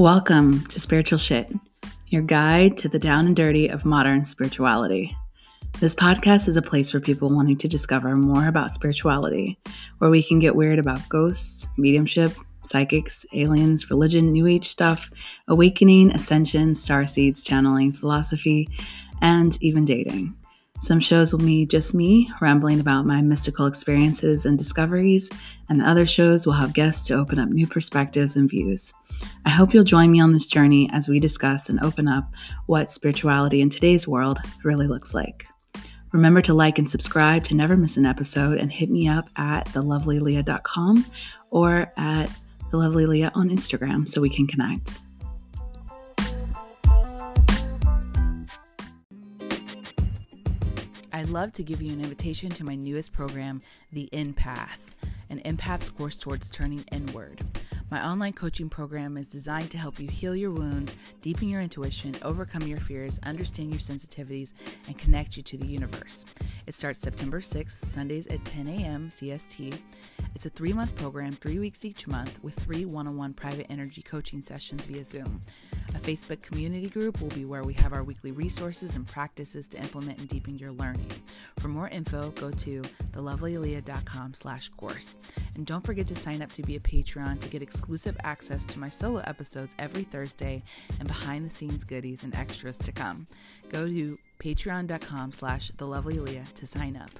Welcome to Spiritual Shit, your guide to the down and dirty of modern spirituality. This podcast is a place for people wanting to discover more about spirituality, where we can get weird about ghosts, mediumship, psychics, aliens, religion, new age stuff, awakening, ascension, star seeds, channeling, philosophy, and even dating. Some shows will be just me rambling about my mystical experiences and discoveries, and other shows will have guests to open up new perspectives and views. I hope you'll join me on this journey as we discuss and open up what spirituality in today's world really looks like. Remember to like and subscribe to never miss an episode and hit me up at thelovelyleah.com or at thelovelyleah on Instagram so we can connect. Love to give you an invitation to my newest program, The Empath, an empath's course towards turning inward. My online coaching program is designed to help you heal your wounds, deepen your intuition, overcome your fears, understand your sensitivities, and connect you to the universe. It starts September 6th, Sundays at 10 a.m. CST. It's a three month program, three weeks each month, with three one on one private energy coaching sessions via Zoom. A Facebook community group will be where we have our weekly resources and practices to implement and deepen your learning. For more info, go to thelovelyleah.com slash course. And don't forget to sign up to be a Patreon to get exclusive access to my solo episodes every Thursday and behind the scenes goodies and extras to come. Go to patreon.com slash thelovelyleah to sign up.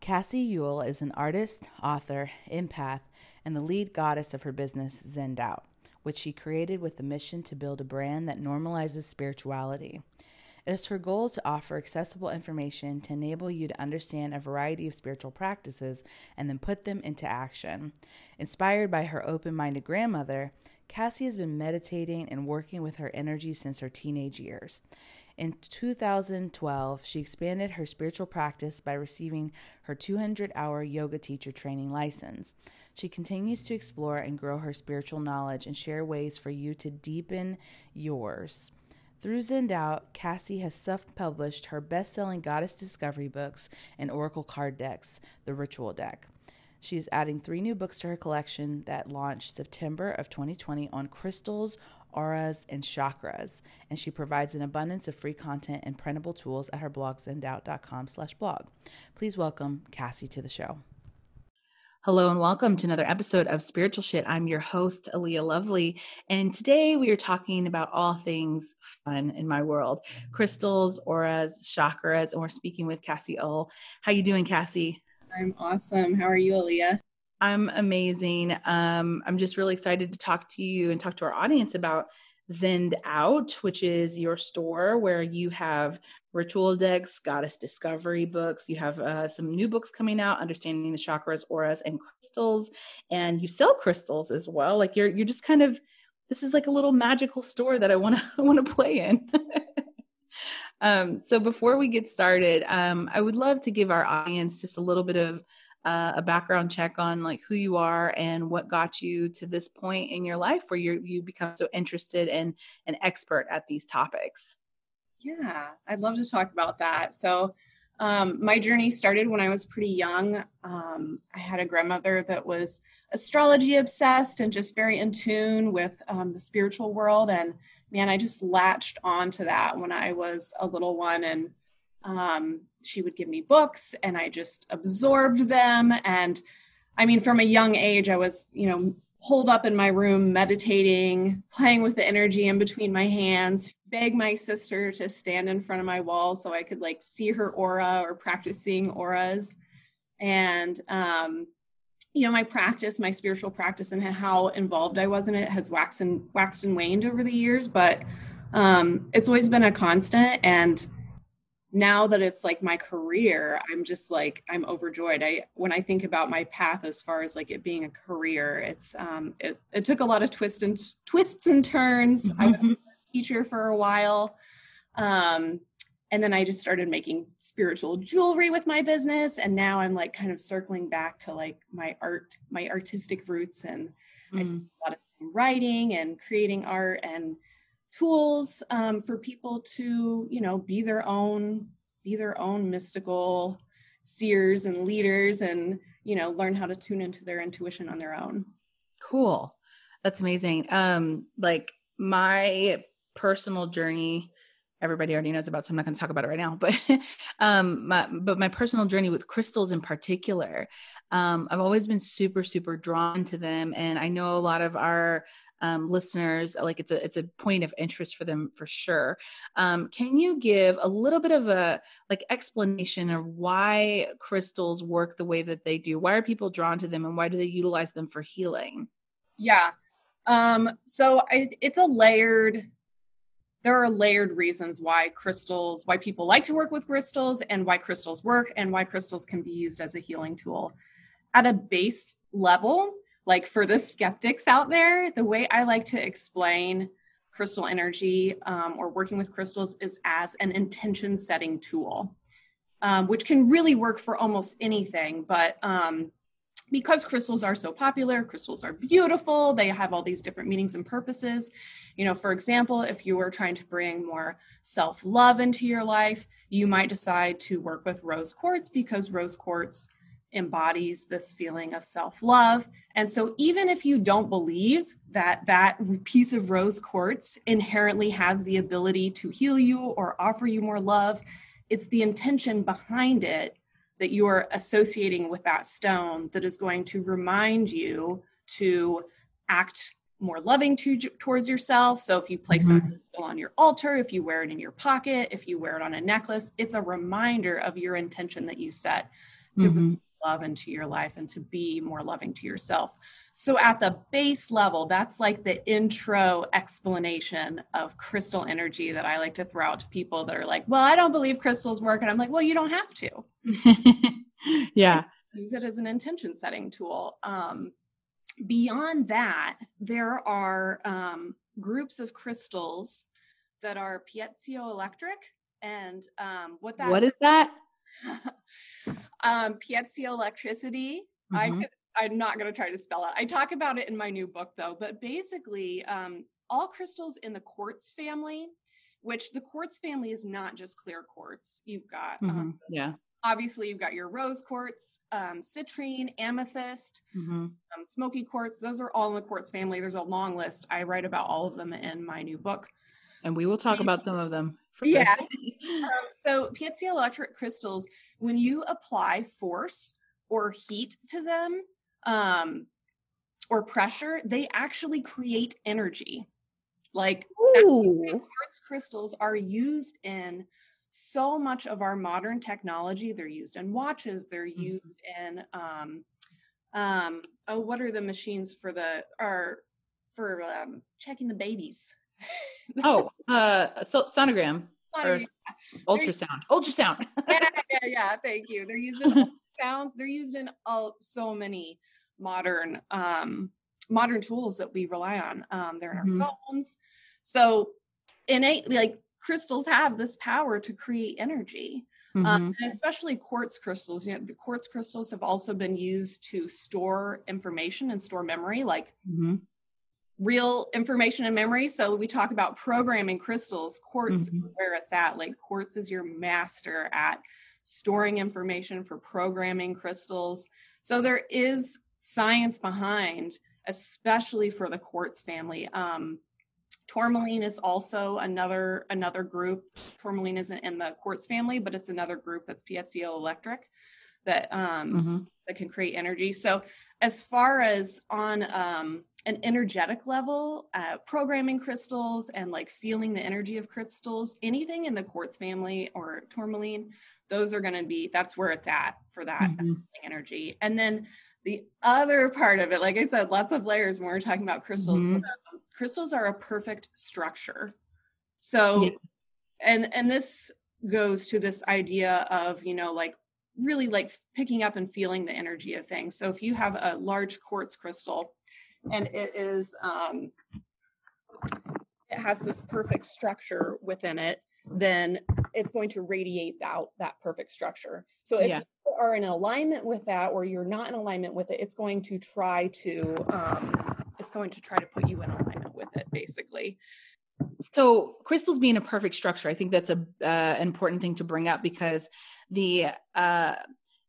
Cassie Uhl is an artist, author, empath, and the lead goddess of her business, Zenned Out, which she created with the mission to build a brand that normalizes spirituality. It is her goal to offer accessible information to enable you to understand a variety of spiritual practices and then put them into action. Inspired by her open minded grandmother, Cassie has been meditating and working with her energy since her teenage years. In 2012, she expanded her spiritual practice by receiving her 200 hour yoga teacher training license. She continues to explore and grow her spiritual knowledge and share ways for you to deepen yours. Through Zenned Out, Cassie has self published her best selling Goddess Discovery books and Oracle card decks, the Ritual Deck. She is adding three new books to her collection that launched September of 2020 on crystals, auras, and chakras, and she provides an abundance of free content and printable tools at her blog zennedout.com slash blog. Please welcome Cassie to the show. Hello and welcome to another episode of Spiritual Shit. I'm your host, Aaliyah Lovely, and today we are talking about all things fun in my world: crystals, auras, chakras, and we're speaking with Cassie Uhl. How you doing, Cassie? I'm awesome. How are you, Aaliyah? I'm amazing. Um, I'm just really excited to talk to you and talk to our audience about Zenned Out, which is your store where you have ritual decks, goddess discovery books. You have uh, some new books coming out, understanding the chakras, auras, and crystals, and you sell crystals as well. Like you're you're just kind of this is like a little magical store that I want to want to play in. um, so before we get started, um, I would love to give our audience just a little bit of uh, a background check on like who you are and what got you to this point in your life where you you become so interested and an expert at these topics. Yeah, I'd love to talk about that. So, um, my journey started when I was pretty young. Um, I had a grandmother that was astrology obsessed and just very in tune with um, the spiritual world. And man, I just latched onto that when I was a little one. And um, she would give me books and I just absorbed them. And I mean, from a young age, I was, you know, holed up in my room, meditating, playing with the energy in between my hands, beg my sister to stand in front of my wall so I could like see her aura or practicing auras. And, um, you know, my practice, my spiritual practice, and how involved I was in it has waxed and waxed and waned over the years, but um, it's always been a constant. And now that it's like my career i'm just like i'm overjoyed i when i think about my path as far as like it being a career it's um it, it took a lot of twists and twists and turns mm-hmm. i was mm-hmm. a teacher for a while um and then i just started making spiritual jewelry with my business and now i'm like kind of circling back to like my art my artistic roots and mm. i spend a lot of time writing and creating art and tools um, for people to you know be their own be their own mystical seers and leaders and you know learn how to tune into their intuition on their own. Cool. That's amazing. Um like my personal journey everybody already knows about so i'm not going to talk about it right now but um my but my personal journey with crystals in particular um i've always been super super drawn to them and i know a lot of our um, listeners like it's a it's a point of interest for them for sure. Um, can you give a little bit of a like explanation of why crystals work the way that they do? Why are people drawn to them and why do they utilize them for healing? Yeah. Um so I, it's a layered there are layered reasons why crystals why people like to work with crystals and why crystals work and why crystals can be used as a healing tool. At a base level like for the skeptics out there, the way I like to explain crystal energy um, or working with crystals is as an intention setting tool, um, which can really work for almost anything. But um, because crystals are so popular, crystals are beautiful, they have all these different meanings and purposes. You know, for example, if you are trying to bring more self love into your life, you might decide to work with rose quartz because rose quartz embodies this feeling of self love. And so, even if you don't believe that that piece of rose quartz inherently has the ability to heal you or offer you more love, it's the intention behind it that you're associating with that stone that is going to remind you to act more loving to, towards yourself. So if you place mm-hmm. it on your altar, if you wear it in your pocket, if you wear it on a necklace, it's a reminder of your intention that you set to mm-hmm love into your life and to be more loving to yourself. So, at the base level, that's like the intro explanation of crystal energy that I like to throw out to people that are like, Well, I don't believe crystals work. And I'm like, Well, you don't have to. yeah. Use it as an intention setting tool. Um, beyond that, there are um, groups of crystals that are piezoelectric. And um, what that what is that? um, piezoelectricity. Mm-hmm. I could, I'm not going to try to spell it. I talk about it in my new book though, but basically, um, all crystals in the quartz family, which the quartz family is not just clear quartz. You've got, mm-hmm. um, yeah, obviously you've got your rose quartz, um, citrine, amethyst, mm-hmm. um, smoky quartz. Those are all in the quartz family. There's a long list. I write about all of them in my new book. And we will talk about some of them. Yeah. um, so piezoelectric crystals, when you apply force or heat to them um, or pressure, they actually create energy. Like quartz crystals are used in so much of our modern technology. They're used in watches. They're mm-hmm. used in um, um, oh, what are the machines for the are for um, checking the babies? Oh, uh, so sonogram or ultrasound. Ultrasound. yeah, yeah, yeah. Thank you. They're used in sounds. They're used in all, so many modern um, modern tools that we rely on. Um, they're in our mm-hmm. phones. So innately, like crystals have this power to create energy. Um, mm-hmm. Um, and especially quartz crystals. You know, the quartz crystals have also been used to store information and store memory, like mm-hmm real information and memory. So we talk about programming crystals. Quartz mm-hmm. where it's at. Like quartz is your master at storing information for programming crystals. So there is science behind, especially for the quartz family. Um, tourmaline is also another another group. Tourmaline isn't in the quartz family, but it's another group that's piezoelectric that um, mm-hmm. that can create energy. So as far as on um, an energetic level, uh, programming crystals and like feeling the energy of crystals, anything in the quartz family or tourmaline, those are going to be that's where it's at for that mm-hmm. energy. And then the other part of it, like I said, lots of layers when we're talking about crystals. Mm-hmm. Um, crystals are a perfect structure. So, yeah. and and this goes to this idea of you know like really like picking up and feeling the energy of things. So if you have a large quartz crystal and it is um, it has this perfect structure within it then it's going to radiate out that perfect structure so if yeah. you are in alignment with that or you're not in alignment with it it's going to try to um, it's going to try to put you in alignment with it basically so crystals being a perfect structure i think that's a uh, important thing to bring up because the uh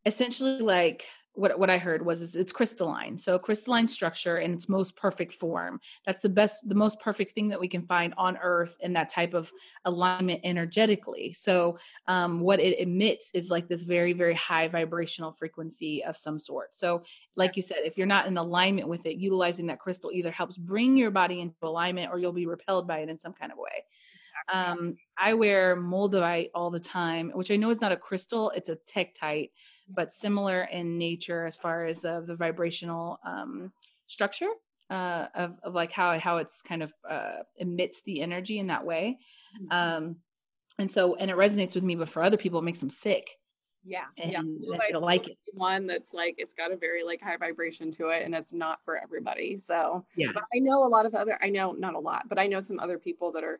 essentially like what what I heard was it's, crystalline. So crystalline structure in its most perfect form. That's the best, the most perfect thing that we can find on Earth in that type of alignment energetically. So um, what it emits is like this very very high vibrational frequency of some sort. So like you said, if you're not in alignment with it, utilizing that crystal either helps bring your body into alignment or you'll be repelled by it in some kind of way. Um, I wear moldavite all the time, which I know is not a crystal; it's a tektite but similar in nature as far as uh, the vibrational um, structure uh, of, of like how how it's kind of uh, emits the energy in that way. Mm-hmm. Um, and so, and it resonates with me, but for other people, it makes them sick. Yeah, and yeah. they like it. One that's like it's got a very like high vibration to it, and it's not for everybody. So yeah, but I know a lot of other. I know not a lot, but I know some other people that are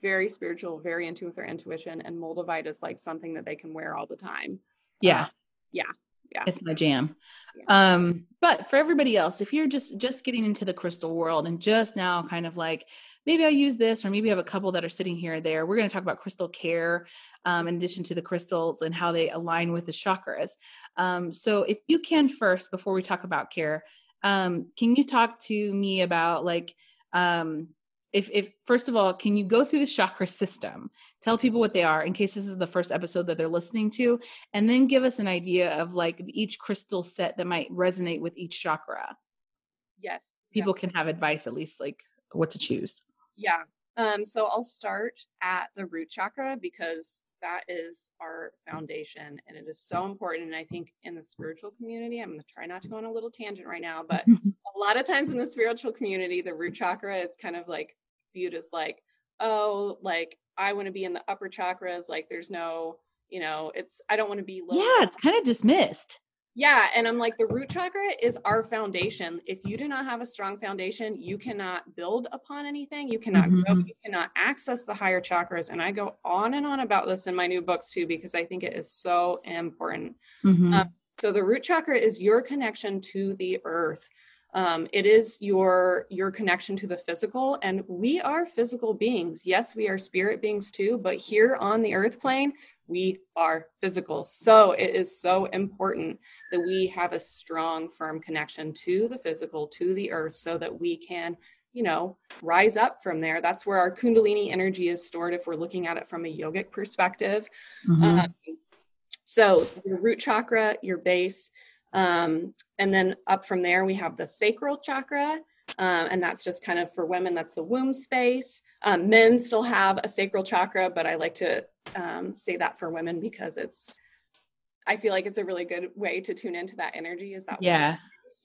very spiritual, very into with their intuition, and moldavite is like something that they can wear all the time. Yeah, uh, yeah yeah. It's my jam. Yeah. um but for everybody else if you're just just getting into the crystal world and just now kind of like maybe i use this or maybe i have a couple that are sitting here or there we're going to talk about crystal care um, in addition to the crystals and how they align with the chakras. Um, so if you can first before we talk about care um, can you talk to me about like um, if if first of all can you go through the chakra system? Tell people what they are in case this is the first episode that they're listening to and then give us an idea of like each crystal set that might resonate with each chakra. Yes people yeah. can have advice at least like what to choose. Yeah um so i'll start at the root chakra because that is our foundation and it is so important and i think in the spiritual community i'm going to try not to go on a little tangent right now but a lot of times in the spiritual community the root chakra it's kind of like viewed as like oh like i want to be in the upper chakras like there's no you know it's i don't want to be low yeah it's kind of dismissed yeah. And I'm like, the root chakra is our foundation. If you do not have a strong foundation, you cannot build upon anything. You cannot mm-hmm. grow. You cannot access the higher chakras. And I go on and on about this in my new books too, because I think it is so important. Mm-hmm. Um, so the root chakra is your connection to the earth. Um, it is your your connection to the physical and we are physical beings yes we are spirit beings too but here on the earth plane we are physical. So it is so important that we have a strong, firm connection to the physical, to the earth, so that we can, you know, rise up from there. That's where our Kundalini energy is stored if we're looking at it from a yogic perspective. Mm-hmm. Um, so your root chakra, your base, um, and then up from there, we have the sacral chakra. Um, and that's just kind of for women, that's the womb space. Um, men still have a sacral chakra, but I like to um, say that for women because it's, I feel like it's a really good way to tune into that energy. Is that yeah,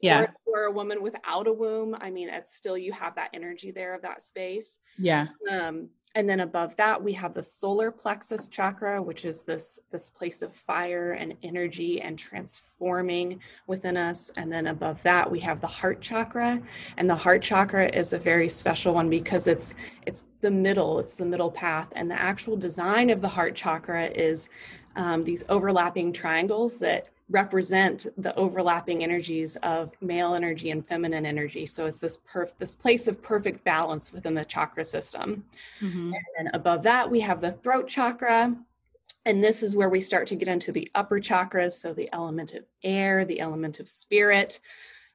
yeah. Or, or, a woman without a womb, I mean, it's still you have that energy there of that space. Yeah. Um, and then above that we have the solar plexus chakra which is this this place of fire and energy and transforming within us. And then above that we have the heart chakra. And the heart chakra is a very special one because it's it's the middle it's the middle path. And the actual design of the heart chakra is um, these overlapping triangles that represent the overlapping energies of male energy and feminine energy. So it's this perf- this place of perfect balance within the chakra system. Mm-hmm. And then above that, we have the throat chakra. And this is where we start to get into the upper chakras. So the element of air, the element of spirit.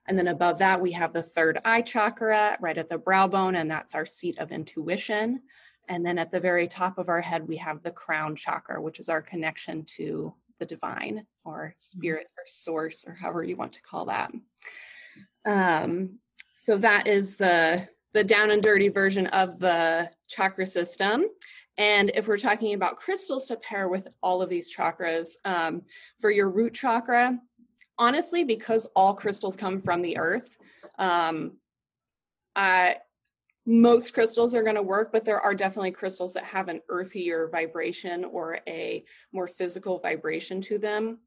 And then above that, we have the third eye chakra right at the brow bone, and that's our seat of intuition. And then at the very top of our head, we have the crown chakra, which is our connection to the divine or mm-hmm. spirit or source or however you want to call that. Um, so that is the the down and dirty version of the chakra system. And if we're talking about crystals to pair with all of these chakras, um, for your root chakra, honestly, because all crystals come from the earth, um, I, most crystals are going to work, but there are definitely crystals that have an earthier vibration or a more physical vibration to them.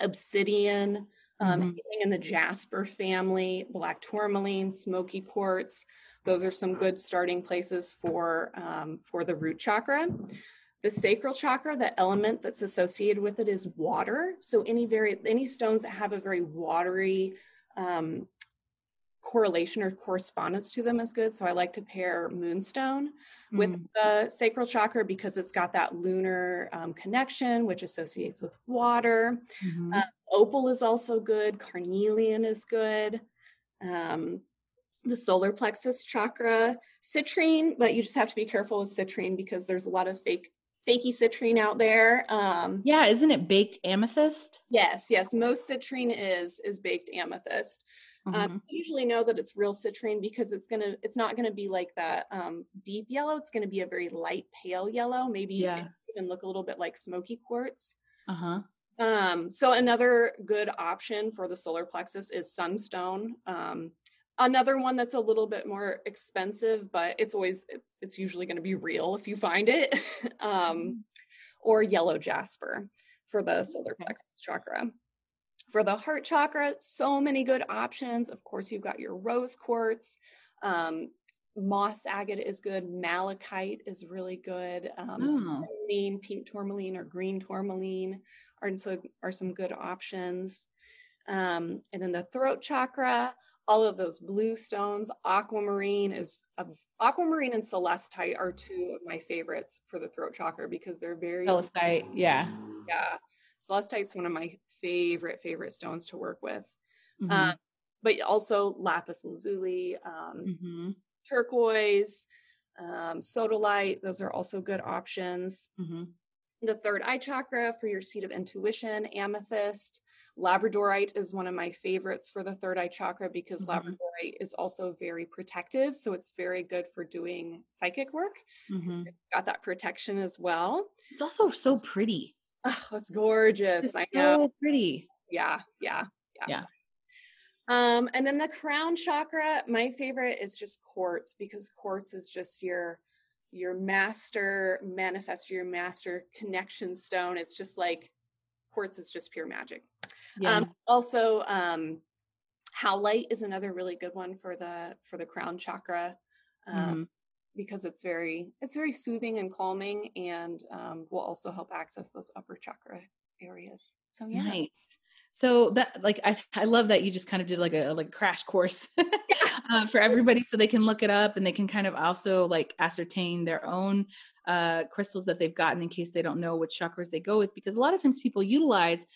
Obsidian, um, mm-hmm. in the jasper family, black tourmaline, smoky quartz. Those are some good starting places for um, for the root chakra. The sacral chakra, the element that's associated with it is water. So any very any stones that have a very watery um, correlation or correspondence to them is good. So I like to pair moonstone mm. with the sacral chakra because it's got that lunar um, connection, which associates with water. Mm-hmm. Uh, opal is also good. Carnelian is good. Um, the solar plexus chakra, citrine, but you just have to be careful with citrine because there's a lot of fake fakey citrine out there. Um, yeah, isn't it baked amethyst? Yes, yes. Most citrine is is baked amethyst. Mm-hmm. Um, usually know that it's real citrine because it's gonna it's not gonna be like that um, deep yellow. It's gonna be a very light pale yellow. Maybe yeah. even look a little bit like smoky quartz. Uh huh. Um, so another good option for the solar plexus is sunstone. Um, another one that's a little bit more expensive, but it's always it's usually going to be real if you find it. um, mm-hmm. or yellow jasper for the solar plexus chakra. For the heart chakra, so many good options. Of course, you've got your rose quartz. Um, moss agate is good. Malachite is really good. Um, oh. pink tourmaline, or green tourmaline are, so, are some good options. Um, and then the throat chakra, all of those blue stones, aquamarine is of aquamarine and celestite are two of my favorites for the throat chakra because they're very celestite, yeah. Yeah. Celestite's one of my favorite, favorite stones to work with. Mm-hmm. Um, but also lapis lazuli, um, mm-hmm. turquoise, um, sodalite. Those are also good options. Mm-hmm. The third eye chakra for your seat of intuition, amethyst. Labradorite is one of my favorites for the third eye chakra because mm-hmm. labradorite is also very protective. So it's very good for doing psychic work. Mm-hmm. Got that protection as well. It's also so pretty. Oh, it's gorgeous. It's I know. So pretty. Yeah, yeah, yeah. Yeah. Um, and then the crown chakra, my favorite is just quartz because quartz is just your your master manifest your master connection stone. It's just like quartz is just pure magic. Yeah. Um, also, um, howlite is another really good one for the for the crown chakra. Um, mm-hmm because it's very it's very soothing and calming and um, will also help access those upper chakra areas. So yeah. Nice. so that like I, I love that you just kind of did like a like crash course uh, for everybody so they can look it up and they can kind of also like ascertain their own uh crystals that they've gotten in case they don't know which chakras they go with because a lot of times people utilize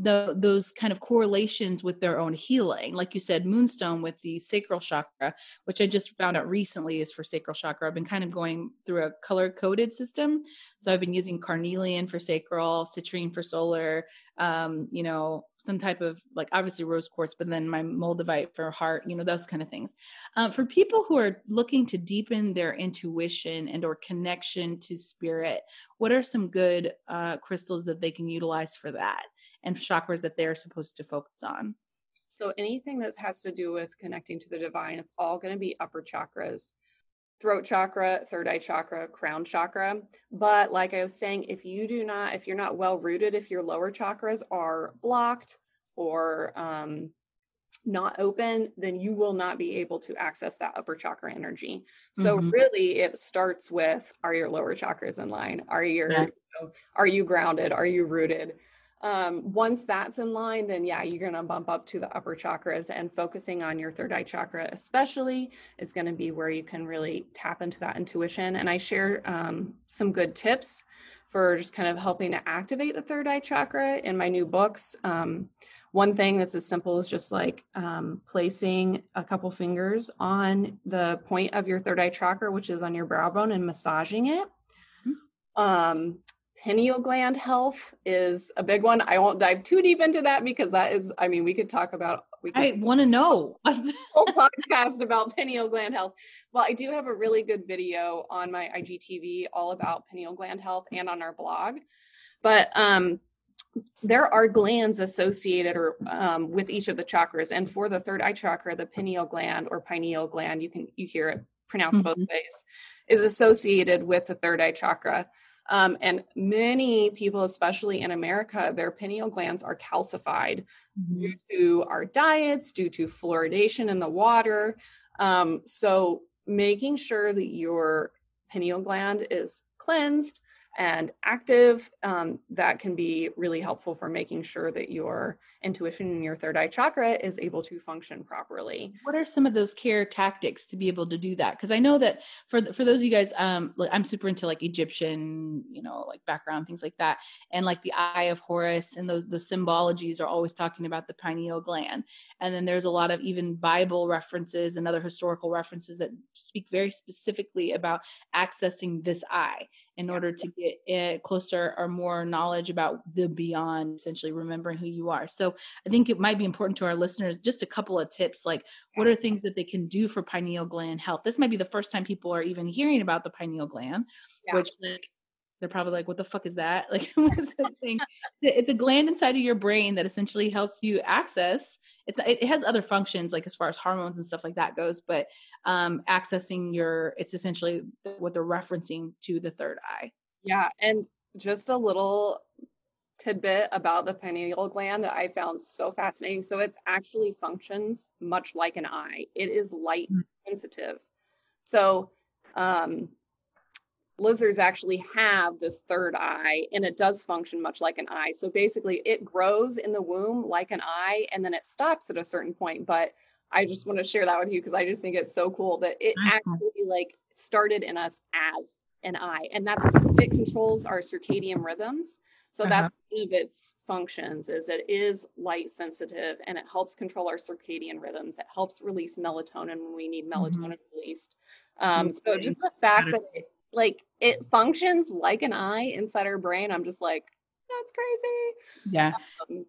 the those kind of correlations with their own healing. Like you said moonstone with the sacral chakra which i just found out recently is for sacral chakra. I've been kind of going through a color coded system. So i've been using carnelian for sacral citrine for solar um, you know some type of like obviously rose quartz but then my moldavite for heart you know those kind of things. Um, for people who are looking to deepen their intuition and or connection to spirit what are some good uh, crystals that they can utilize for that and chakras that they're supposed to focus on. So anything that has to do with connecting to the divine, it's all going to be upper chakras. Throat chakra, third eye chakra, crown chakra. But like I was saying, if you do not, if you're not well rooted, if your lower chakras are blocked or um, not open, then you will not be able to access that upper chakra energy. So mm-hmm. really it starts with are your lower chakras in line? Are your yeah. you know, are you grounded? Are you rooted? Um, once that's in line, then yeah, you're going to bump up to the upper chakras and focusing on your third eye chakra, especially, is going to be where you can really tap into that intuition. And I share um, some good tips for just kind of helping to activate the third eye chakra in my new books. Um, one thing that's as simple as just like um, placing a couple fingers on the point of your third eye chakra, which is on your brow bone, and massaging it. Hmm. Um, pineal gland health is a big one. I won't dive too deep into that because that is, I mean, we could talk about. We could I want to know whole podcast about pineal gland health. Well, I do have a really good video on my IGTV all about pineal gland health and on our blog. But um, there are glands associated or um, with each of the chakras, and for the third eye chakra, the pineal gland or pineal gland, you can you hear it pronounced mm-hmm. both ways, is associated with the third eye chakra. Um, and many people, especially in America, their pineal glands are calcified mm-hmm. due to our diets, due to fluoridation in the water. Um, so, making sure that your pineal gland is cleansed and active, um, that can be really helpful for making sure that your intuition and your third eye chakra is able to function properly. What are some of those care tactics to be able to do that? Because I know that for for those of you guys, um, like I'm super into like Egyptian, you know, like background things like that, and like the Eye of Horus and those those symbologies are always talking about the pineal gland. And then there's a lot of even Bible references and other historical references that speak very specifically about accessing this eye in order to get it closer or more knowledge about the beyond essentially remembering who you are. So i think it might be important to our listeners just a couple of tips like what are things that they can do for pineal gland health? This might be the first time people are even hearing about the pineal gland yeah. which like they're probably like, what the fuck is that? Like, what's this thing? It's a gland inside of your brain that essentially helps you access. It's it has other functions, like as far as hormones and stuff like that goes, but um, accessing your, it's essentially what they're referencing to the third eye. Yeah, and just a little tidbit about the pineal gland that I found so fascinating. So it actually functions much like an eye. It is light mm. sensitive. So um, lizards actually have this third eye and it does function much like an eye. So basically it grows in the womb like an eye and then it stops at a certain point. But I just want to share that with you because I just think it's so cool that it actually like started in us as an eye and that's it controls our circadian rhythms. So uh-huh. that's one of its functions is it is light sensitive and it helps control our circadian rhythms. It helps release melatonin when we need mm-hmm. melatonin mm-hmm. released. Um, so just the fact that it like it functions like an eye inside our brain. I'm just like, that's crazy. Yeah. Um,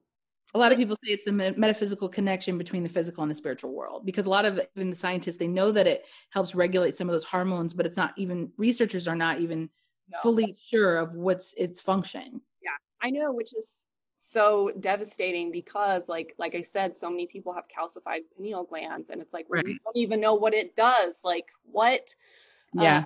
a lot of people say it's the metaphysical connection between the physical and the spiritual world because a lot of even the scientists they know that it helps regulate some of those hormones but it's not even researchers are not even no. fully sure of what's its function yeah i know which is so devastating because like like i said so many people have calcified pineal glands and it's like right. we don't even know what it does like what yeah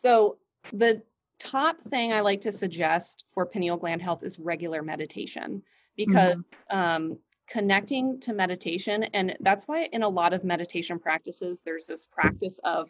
so, the top thing I like to suggest for pineal gland health is regular meditation because mm-hmm. um, connecting to meditation, and that's why in a lot of meditation practices, there's this practice of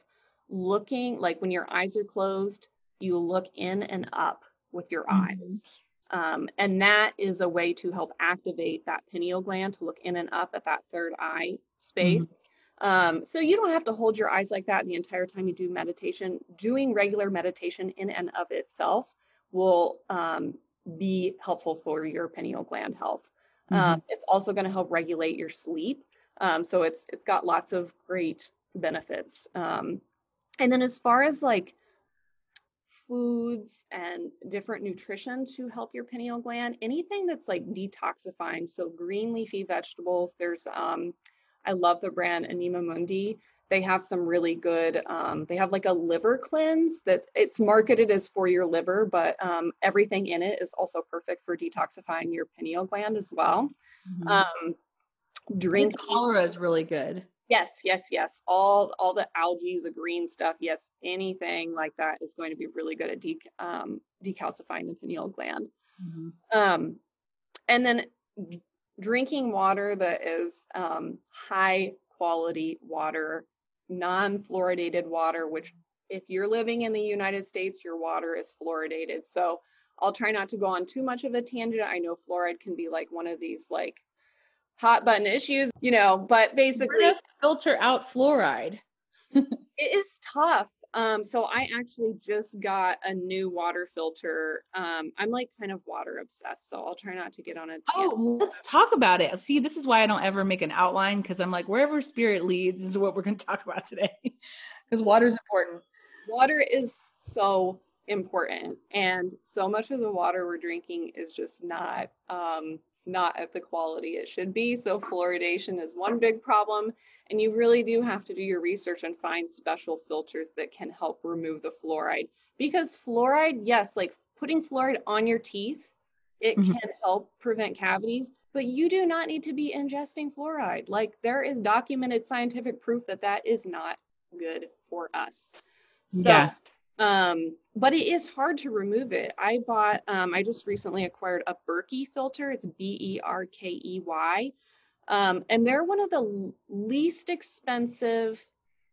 looking like when your eyes are closed, you look in and up with your mm-hmm. eyes. Um, and that is a way to help activate that pineal gland to look in and up at that third eye space. Mm-hmm. Um, so you don't have to hold your eyes like that the entire time you do meditation. Doing regular meditation in and of itself will um, be helpful for your pineal gland health. Um, mm-hmm. Um, it's also going to help regulate your sleep. Um, so it's it's got lots of great benefits. Um, and then as far as like foods and different nutrition to help your pineal gland, anything that's like detoxifying. So green leafy vegetables. There's um, I love the brand Anima Mundi. They have some really good. Um, they have like a liver cleanse that it's marketed as for your liver, but um, everything in it is also perfect for detoxifying your pineal gland as well. Mm-hmm. Um, drink chlorella is really good. Yes, yes, yes. All all the algae, the green stuff. Yes, anything like that is going to be really good at de- um, decalcifying the pineal gland. Mm-hmm. Um, and then drinking water that is um, high quality water, non fluoridated water, which if you're living in the United States, your water is fluoridated. So I'll try not to go on too much of a tangent. I know fluoride can be like one of these like hot button issues, you know, but basically filter out fluoride. it is tough um, so I actually just got a new water filter. Um, I'm like kind of water obsessed, so I'll try not to get on it. Oh, let's talk about it. See, this is why I don't ever make an outline because I'm like, wherever spirit leads is what we're going to talk about today. Because water is important. Water is so important, and so much of the water we're drinking is just not um, not at the quality it should be. So fluoridation is one big problem. And you really do have to do your research and find special filters that can help remove the fluoride. Because fluoride, yes, like putting fluoride on your teeth, it mm-hmm. can help prevent cavities, but you do not need to be ingesting fluoride. Like there is documented scientific proof that that is not good for us. So yeah. Um, but it is hard to remove it. I bought, um, I just recently acquired a Berkey filter. It's B E R K E Y. Um, and they're one of the least expensive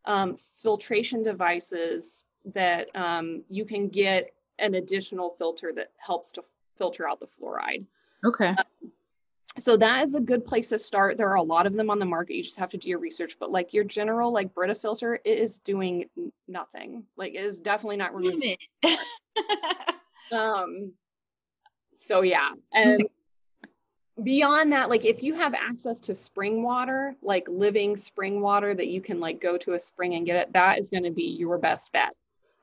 um, filtration devices that um, you can get an additional filter that helps to filter out the fluoride. Okay. Uh, so that is a good place to start. There are a lot of them on the market. You just have to do your research. But like your general like Brita filter, it is doing nothing. Like it is definitely not removing. um. So yeah, and beyond that, like if you have access to spring water, like living spring water that you can like go to a spring and get it, that is going to be your best bet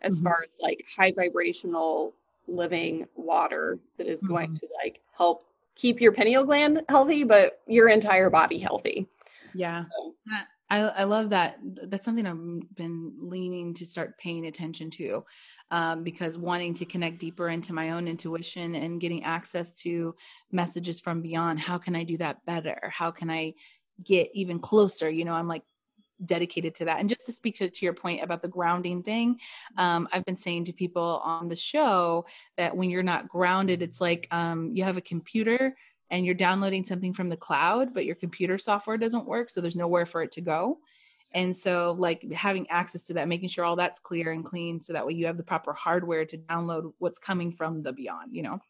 as mm-hmm. far as like high vibrational living water that is going mm-hmm. to like help keep your pineal gland healthy, but your entire body healthy. Yeah. So. I, I love that. That's something I've been leaning to start paying attention to um, because wanting to connect deeper into my own intuition and getting access to messages from beyond. How can I do that better? How can I get even closer? You know, I'm like dedicated to that. And just to speak to, to your point about the grounding thing, um, I've been saying to people on the show that when you're not grounded, it's like um, you have a computer and you're downloading something from the cloud, but your computer software doesn't work. So there's nowhere for it to go. And so, like having access to that, making sure all that's clear and clean so that way you have the proper hardware to download what's coming from the beyond, you know,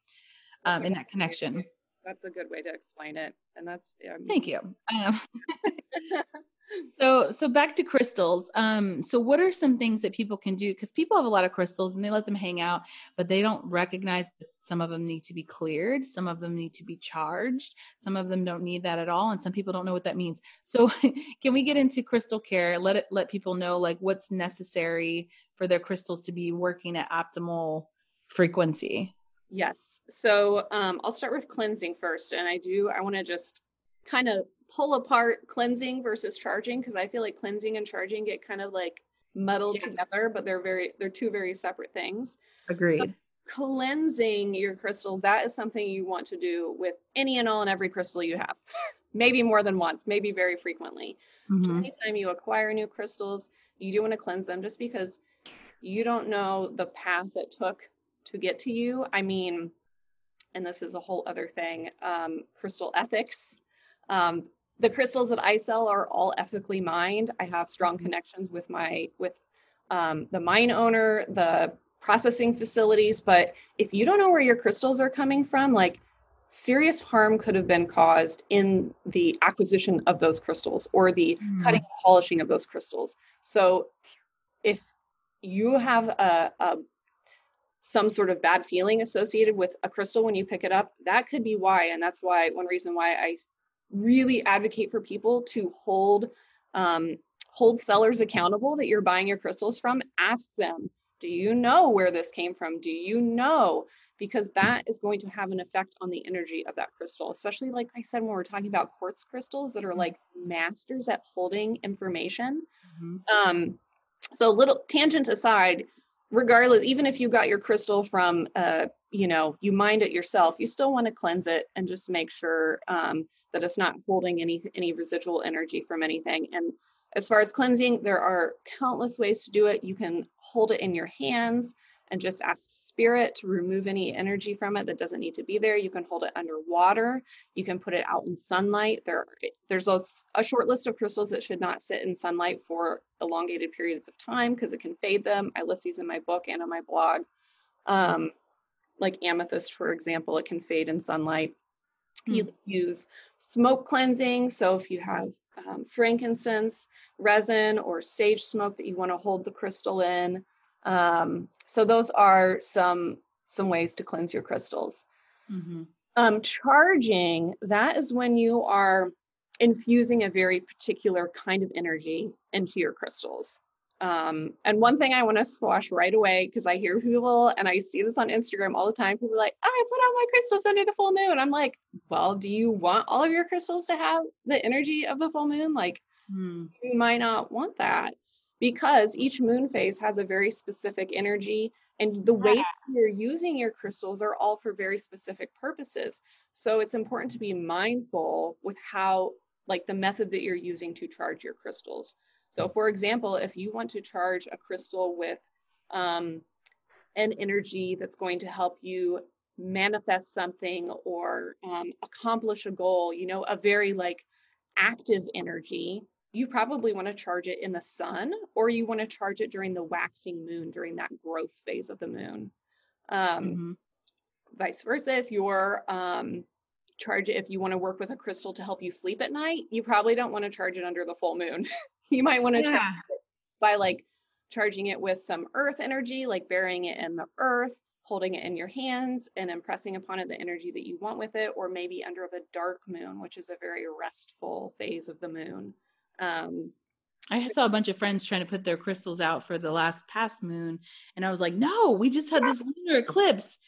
um, in that connection. That's a good way to explain it. And that's, yeah. Thank you. Um, so so back to crystals um so what are some things that people can do? Because people have a lot of crystals and they let them hang out but they don't recognize that some of them need to be cleared some of them need to be charged some of them don't need that at all and some people don't know what that means. So can we get into crystal care? Let it let people know like what's necessary for their crystals to be working at optimal frequency? Yes. So um, i'll start with cleansing first and i do i want to just kind of pull apart cleansing versus charging because I feel like cleansing and charging get kind of like muddled yeah. together, but they're very they're two very separate things. Agreed. But cleansing your crystals, that is something you want to do with any and all and every crystal you have. maybe more than once, maybe very frequently. Mm-hmm. So anytime you acquire new crystals, you do want to cleanse them just because you don't know the path it took to get to you. I mean, and this is a whole other thing, um, crystal ethics. Um, the crystals that I sell are all ethically mined. I have strong mm-hmm. connections with my with um, the mine owner, the processing facilities. But if you don't know where your crystals are coming from, like serious harm could have been caused in the acquisition of those crystals or the mm. cutting and polishing of those crystals. So if you have a, a some sort of bad feeling associated with a crystal when you pick it up, that could be why. And that's why one reason why I really advocate for people to hold um, hold sellers accountable that you're buying your crystals from ask them do you know where this came from do you know because that is going to have an effect on the energy of that crystal especially like i said when we're talking about quartz crystals that are mm-hmm. like masters at holding information mm-hmm. um, so a little tangent aside regardless even if you got your crystal from uh, you know you mind it yourself you still want to cleanse it and just make sure um, that it's not holding any any residual energy from anything. And as far as cleansing there are countless ways to do it. You can hold it in your hands and just ask spirit to remove any energy from it that doesn't need to be there. You can hold it underwater you can put it out in sunlight. There there's a, a short list of crystals that should not sit in sunlight for elongated periods of time because it can fade them. I list these in my book and on my blog. Um, like amethyst for example it can fade in sunlight. Mm. you use smoke cleansing. So if you have um, frankincense, resin, or sage smoke that you want to hold the crystal in. Um, so those are some some ways to cleanse your crystals. Mm-hmm. Um, charging that is when you are infusing a very particular kind of energy into your crystals. Um, and one thing I want to squash right away because I hear people and I see this on Instagram all the time. People are like, oh, I put out my crystals under the full moon. I'm like, well, do you want all of your crystals to have the energy of the full moon? Like, hmm. you might not want that because each moon phase has a very specific energy and the way you're using your crystals are all for very specific purposes. So it's important to be mindful with how, like, the method that you're using to charge your crystals. So, for example, if you want to charge a crystal with um, an energy that's going to help you manifest something or um, accomplish a goal, you know, a very like active energy, you probably want to charge it in the sun or you want to charge it during the waxing moon, during that growth phase of the moon. Um, mm-hmm. Vice versa, if you're um, charge it if you want to work with a crystal to help you sleep at night, you probably don't want to charge it under the full moon. you might want to yeah. it by like charging it with some earth energy, like burying it in the earth, holding it in your hands and impressing upon it the energy that you want with it, or maybe under the dark moon, which is a very restful phase of the moon. Um, I saw a bunch of friends trying to put their crystals out for the last past moon, and I was like, "No, we just had this lunar eclipse.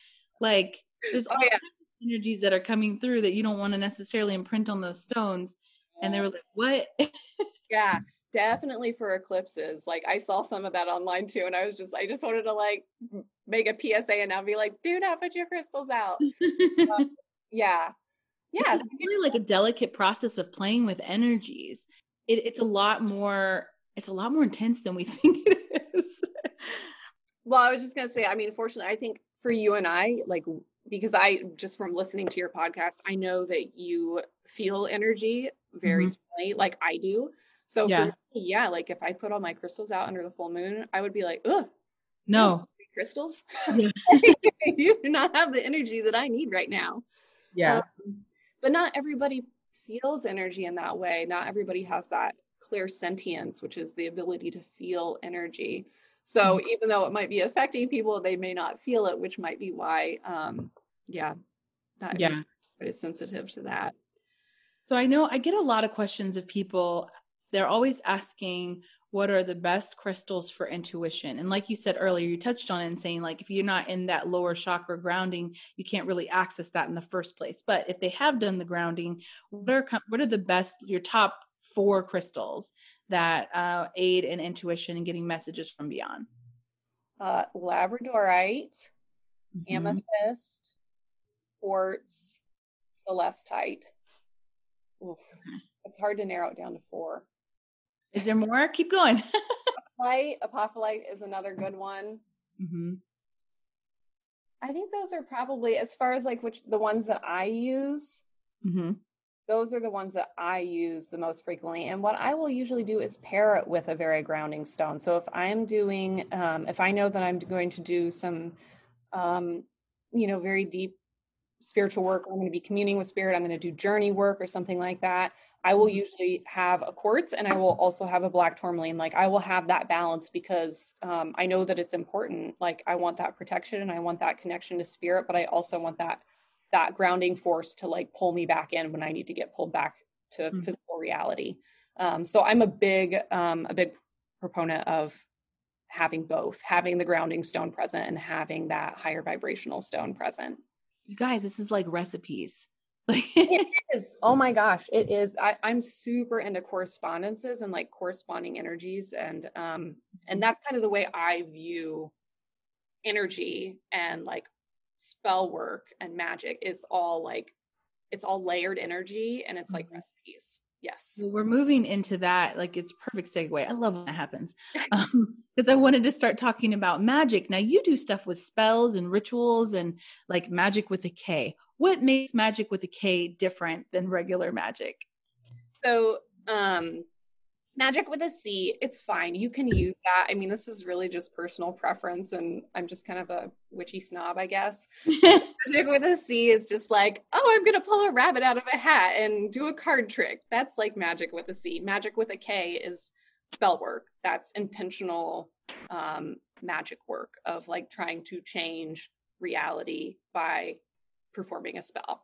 Like, there's oh, all yeah. energies that are coming through that you don't want to necessarily imprint on those stones." And they were like, "What?" yeah, definitely for eclipses. Like, I saw some of that online too, and I was just, I just wanted to like make a PSA and now be like, "Do not put your crystals out." um, yeah, yeah, it's really like a delicate process of playing with energies it, it's a lot more it's a lot more intense than we think it is well i was just going to say i mean fortunately i think for you and i like because i just from listening to your podcast i know that you feel energy very mm-hmm. like i do so yeah. Me, yeah like if i put all my crystals out under the full moon i would be like ugh no crystals yeah. you do not have the energy that i need right now yeah um, but not everybody feels energy in that way. Not everybody has that clairsentience, which is the ability to feel energy. So mm-hmm. even though it might be affecting people, they may not feel it, which might be why, um, yeah, that yeah, is sensitive to that. So I know I get a lot of questions of people. They're always asking, what are the best crystals for intuition and like you said earlier you touched on it and saying like if you're not in that lower chakra grounding you can't really access that in the first place but if they have done the grounding what are what are the best your top four crystals that uh, aid in intuition and getting messages from beyond uh, labradorite mm-hmm. amethyst quartz celestite Oof. Okay. it's hard to narrow it down to four is there more? Keep going. Light, apophyllite is another good one. Mm-hmm. I think those are probably as far as like which the ones that I use. Mm-hmm. Those are the ones that I use the most frequently. And what I will usually do is pair it with a very grounding stone. So if I'm doing, um, if I know that I'm going to do some, um, you know, very deep spiritual work, I'm going to be communing with spirit, I'm going to do journey work or something like that. I will mm-hmm. usually have a quartz and I will also have a black tourmaline. Like I will have that balance because um, I know that it's important. Like I want that protection and I want that connection to spirit, but I also want that that grounding force to like pull me back in when I need to get pulled back to mm-hmm. physical reality. Um, so I'm a big um, a big proponent of having both, having the grounding stone present and having that higher vibrational stone present. You guys, this is like recipes it is. Oh my gosh, it is. I, I'm super into correspondences and like corresponding energies, and um, and that's kind of the way I view energy and like spell work and magic. It's all like it's all layered energy, and it's like mm-hmm. recipes. Yes. Well, we're moving into that. Like it's perfect segue. I love when that happens. Um, because I wanted to start talking about magic. Now you do stuff with spells and rituals and like magic with a K what makes magic with a K different than regular magic? So, um, magic with a C, it's fine. You can use that. I mean, this is really just personal preference, and I'm just kind of a witchy snob, I guess. magic with a C is just like, oh, I'm going to pull a rabbit out of a hat and do a card trick. That's like magic with a C. Magic with a K is spell work. That's intentional um, magic work of like trying to change reality by performing a spell.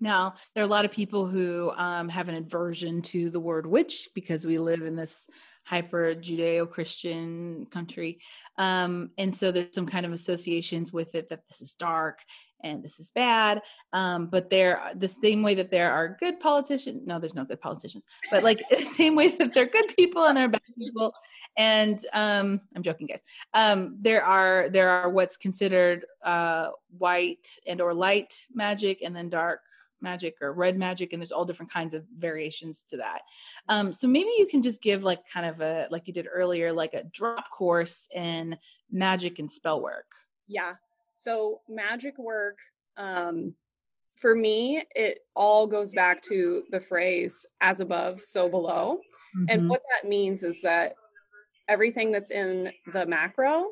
Now, there are a lot of people who um, have an aversion to the word witch because we live in this hyper Judeo Christian country. Um, and so there's some kind of associations with it that this is dark and this is bad. Um, but there, the same way that there are good politicians, no, there's no good politicians, but like the same way that they're good people and they're bad people. And um, I'm joking, guys. Um, there are there are what's considered uh, white and or light magic, and then dark magic or red magic and there's all different kinds of variations to that um, so maybe you can just give like kind of a like you did earlier like a drop course in magic and spell work yeah so magic work, um, for me, it all goes back to the phrase as above, so below. Mm-hmm. And what that means is that everything that's in the macro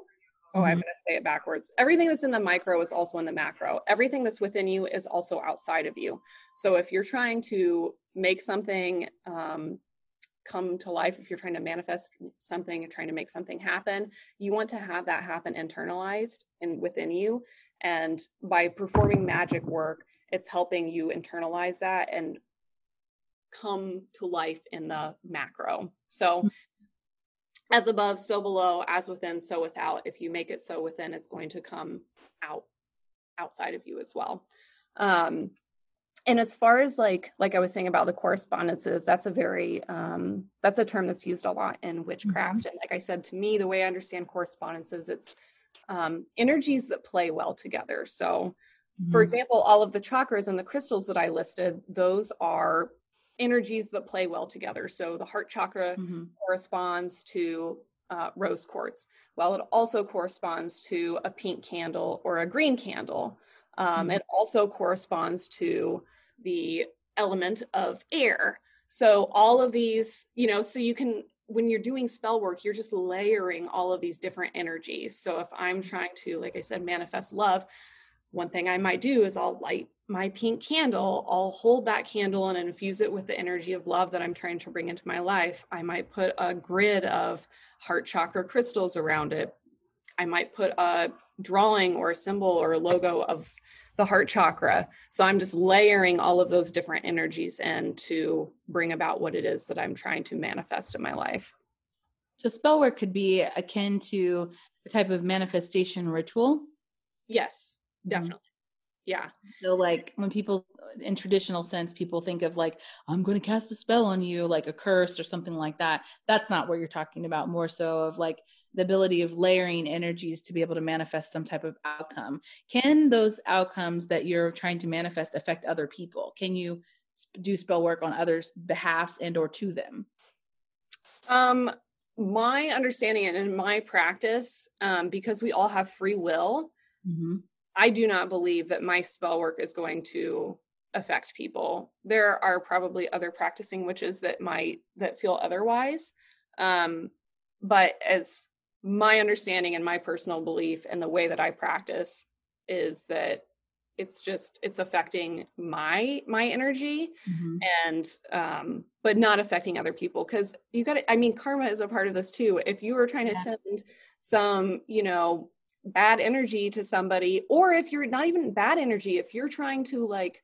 Oh, mm-hmm. I'm going to say it backwards. Everything that's in the micro is also in the macro. Everything that's within you is also outside of you. So if you're trying to make something um, come to life, if you're trying to manifest something and trying to make something happen, you want to have that happen internalized and within you. And by performing magic work, it's helping you internalize that and come to life in the macro. So mm-hmm. As above, so below, as within, so without. If you make it so within, it's going to come out outside of you as well. Um, and as far as like like i was saying about the correspondences that's a very um that's a term that's used a lot in witchcraft mm-hmm. and like i said to me the way i understand correspondences it's um energies that play well together so mm-hmm. for example all of the chakras and the crystals that i listed those are energies that play well together so the heart chakra mm-hmm. corresponds to uh, rose quartz while it also corresponds to a pink candle or a green candle um, mm-hmm. It also corresponds to the element of air. So all of these, you know, so you can when you're doing spell work, you're just layering all of these different energies. So if I'm mm-hmm. trying to, like I said, manifest love, one thing I might do is I'll light my pink candle, I'll hold that candle and infuse it with the energy of love that I'm trying to bring into my life. I might put a grid of heart chakra crystals around it. I might put a drawing or a symbol or a logo of the heart chakra. So I'm just layering all of those different energies in to bring about what it is that I'm trying to manifest in my life. So spell work could be akin to a type of manifestation ritual. Yes, mm-hmm. definitely. Mm-hmm. Yeah. So like when people in traditional sense, people think of like, I'm going to cast a spell on you, like a curse or something like that. That's not what you're talking about. More so of like the ability of layering energies to be able to manifest some type of outcome. Can those outcomes that you're trying to manifest affect other people? Can you do spell work on others' behalfs and or to them? Um, my understanding and in my practice, um, because we all have free will, mm-hmm. I do not believe that my spell work is going to affect people. There are probably other practicing witches that might that feel otherwise. Um, but as my understanding and my personal belief and the way that I practice is that it's just it's affecting my my energy mm-hmm. and um but not affecting other people because you got to i mean karma is a part of this too if you were trying to yeah. send some you know bad energy to somebody or if you're not even bad energy if you're trying to like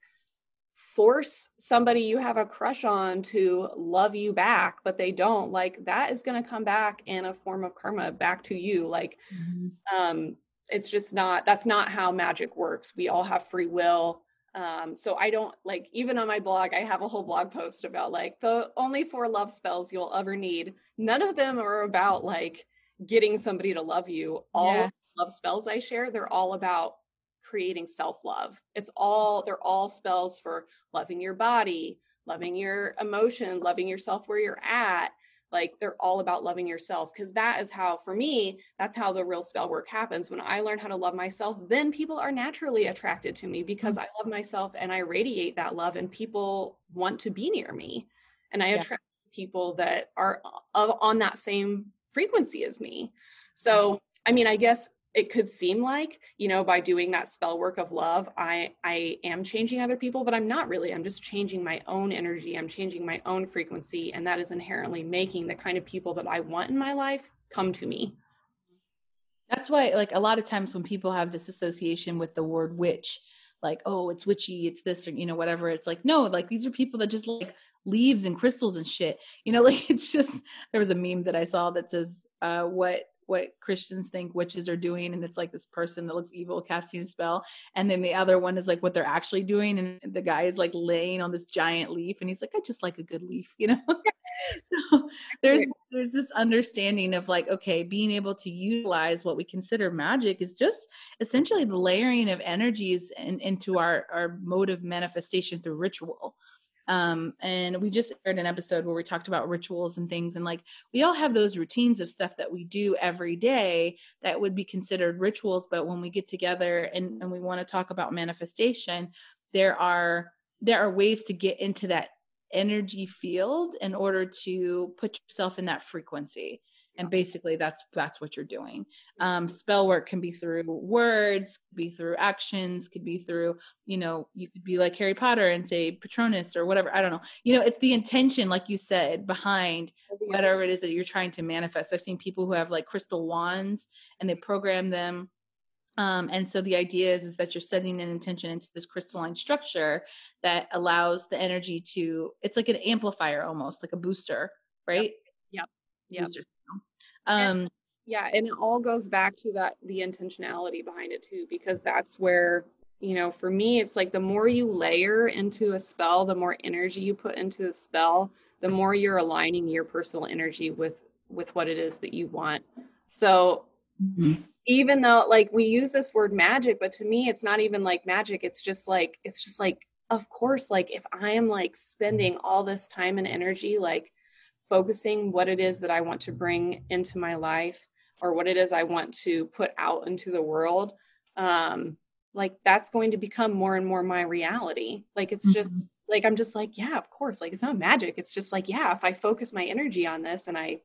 force somebody you have a crush on to love you back but they don't like that is going to come back in a form of karma back to you. Like mm-hmm. um it's just not that's not how magic works. We all have free will. Um so i don't like even on my blog i have a whole blog post about like the only four love spells you'll ever need. None of them are about like getting somebody to love you. All yeah. Love spells i share they're all about creating self-love. It's mm-hmm. all they're all spells for loving your body, loving your emotion, loving yourself where you're at. Like they're all about loving yourself because that is how for me, that's how the real spell work happens. When I learn how to love myself, then people are naturally attracted to me because mm. I love myself and I radiate that love and people want to be near me. And I yeah. attract people that are uh, on that same frequency as me. Mm-hmm. So, I mean, I guess it could seem like you know by doing that spell work of love i i am changing other people but i'm not really. I'm just changing my own energy. I'm changing my own frequency and that is inherently making the kind of people that i want in my life come to me. That's why like a lot of times when people have this association with the word witch like oh it's witchy it's this or you know whatever it's like no like these are people that just like leaves and crystals and shit. You know like it's just there was a meme that i saw that says uh what what Christians think witches are doing. And it's like this person that looks evil casting a spell. And then the other one is like what they're actually doing. And the guy is like laying on this giant leaf and he's like, I just like a good leaf, you know? so there's there's this understanding of like, okay, being able to utilize what we consider magic is just essentially the layering of energies in, into our, our mode of manifestation through ritual. Um, and we just aired an episode where we talked about rituals and things. And like we all have those routines of stuff that we do every day that would be considered rituals. But when we get together and, and we want to talk about manifestation, there are there are ways to get into that energy field in order to put yourself in that frequency and basically that's that's what you're doing. Um, spell work can be through words be through actions could be through you know you could be like harry potter and say patronus or whatever i don't know. You know it's the intention like you said behind whatever it is that you're trying to manifest. I've seen people who have like crystal wands and they program them. Um, and so the idea is, is that you're setting an intention into this crystalline structure that allows the energy to, it's like an amplifier almost, like a booster, right? Yep. Yep. Booster um, and, yeah. And it all goes back to that, the intentionality behind it too, because that's where, you know, for me, it's like the more you layer into a spell, the more energy you put into the spell, the more you're aligning your personal energy with, with what it is that you want. So mm-hmm even though like we use this word magic but to me it's not even like magic it's just like it's just like of course like if i am like spending all this time and energy like focusing what it is that i want to bring into my life or what it is i want to put out into the world um like that's going to become more and more my reality like it's just mm-hmm. like i'm just like yeah of course like it's not magic it's just like yeah if i focus my energy on this and i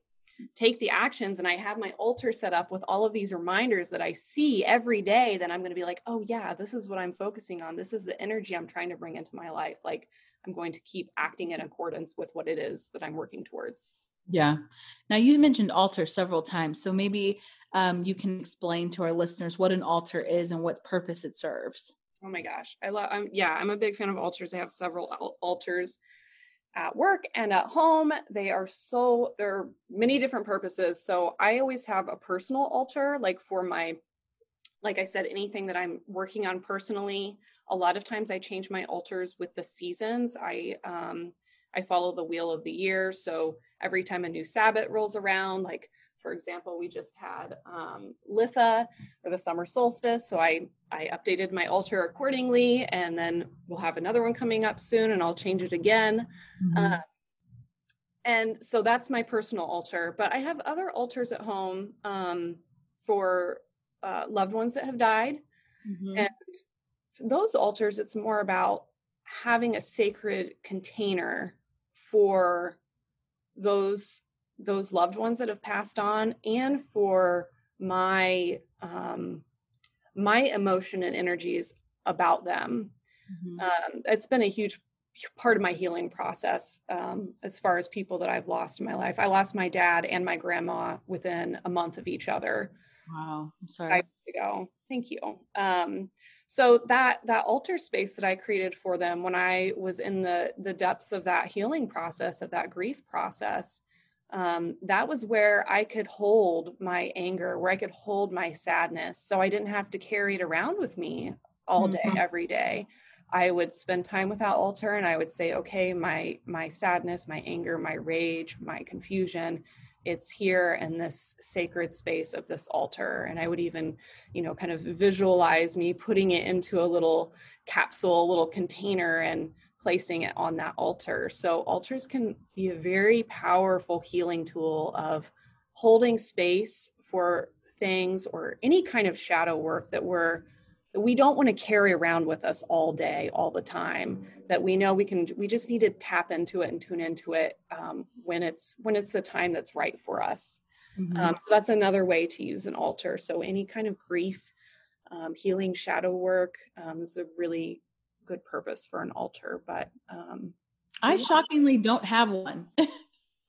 take the actions and I have my altar set up with all of these reminders that I see every day, then I'm going to be like, oh, yeah, this is what I'm focusing on. This is the energy I'm trying to bring into my life. Like I'm going to keep acting in accordance with what it is that I'm working towards. Yeah. Now you mentioned altar several times. So maybe um, you can explain to our listeners what an altar is and what purpose it serves. Oh my gosh. I love, I'm, yeah, I'm a big fan of altars. I have several altars at work and at home. They are so, there are many different purposes. So I always have a personal altar, like for my, like I said, anything that I'm working on personally. A lot of times I change my altars with the seasons. I, um, I follow the wheel of the year. So every time a new Sabbath rolls around, like for example, we just had um, Litha or the summer solstice. So I, I updated my altar accordingly. And then we'll have another one coming up soon and I'll change it again. Mm-hmm. Uh, and so that's my personal altar. But I have other altars at home um, for uh, loved ones that have died. Mm-hmm. And those altars, it's more about having a sacred container for those those loved ones that have passed on and for my um, my emotion and energies about them. Mm-hmm. um, it's been a huge part of my healing process um, as far as people that i've lost in my life. I lost my dad and my grandma within a month of each other wow i'm sorry ago thank you um, so that that altar space that i created for them when i was in the the depths of that healing process of that grief process um, that was where I could hold my anger, where I could hold my sadness. So I didn't have to carry it around with me all day, mm-hmm. every day. I would spend time with that altar and I would say, okay, my my sadness, my anger, my rage, my confusion, it's here in this sacred space of this altar. And I would even, you know, kind of visualize me putting it into a little capsule, a little container and placing it on that altar. So altars can be a very powerful healing tool of holding space for things or any kind of shadow work that we're that we don't want to carry around with us all day all the time that we know we can we just need to tap into it and tune into it um, when it's when it's the time that's right for us mm-hmm. um, so that's another way to use an altar so any kind of grief um, healing shadow work um, is a really good purpose for an altar, but um, I shockingly don't have one.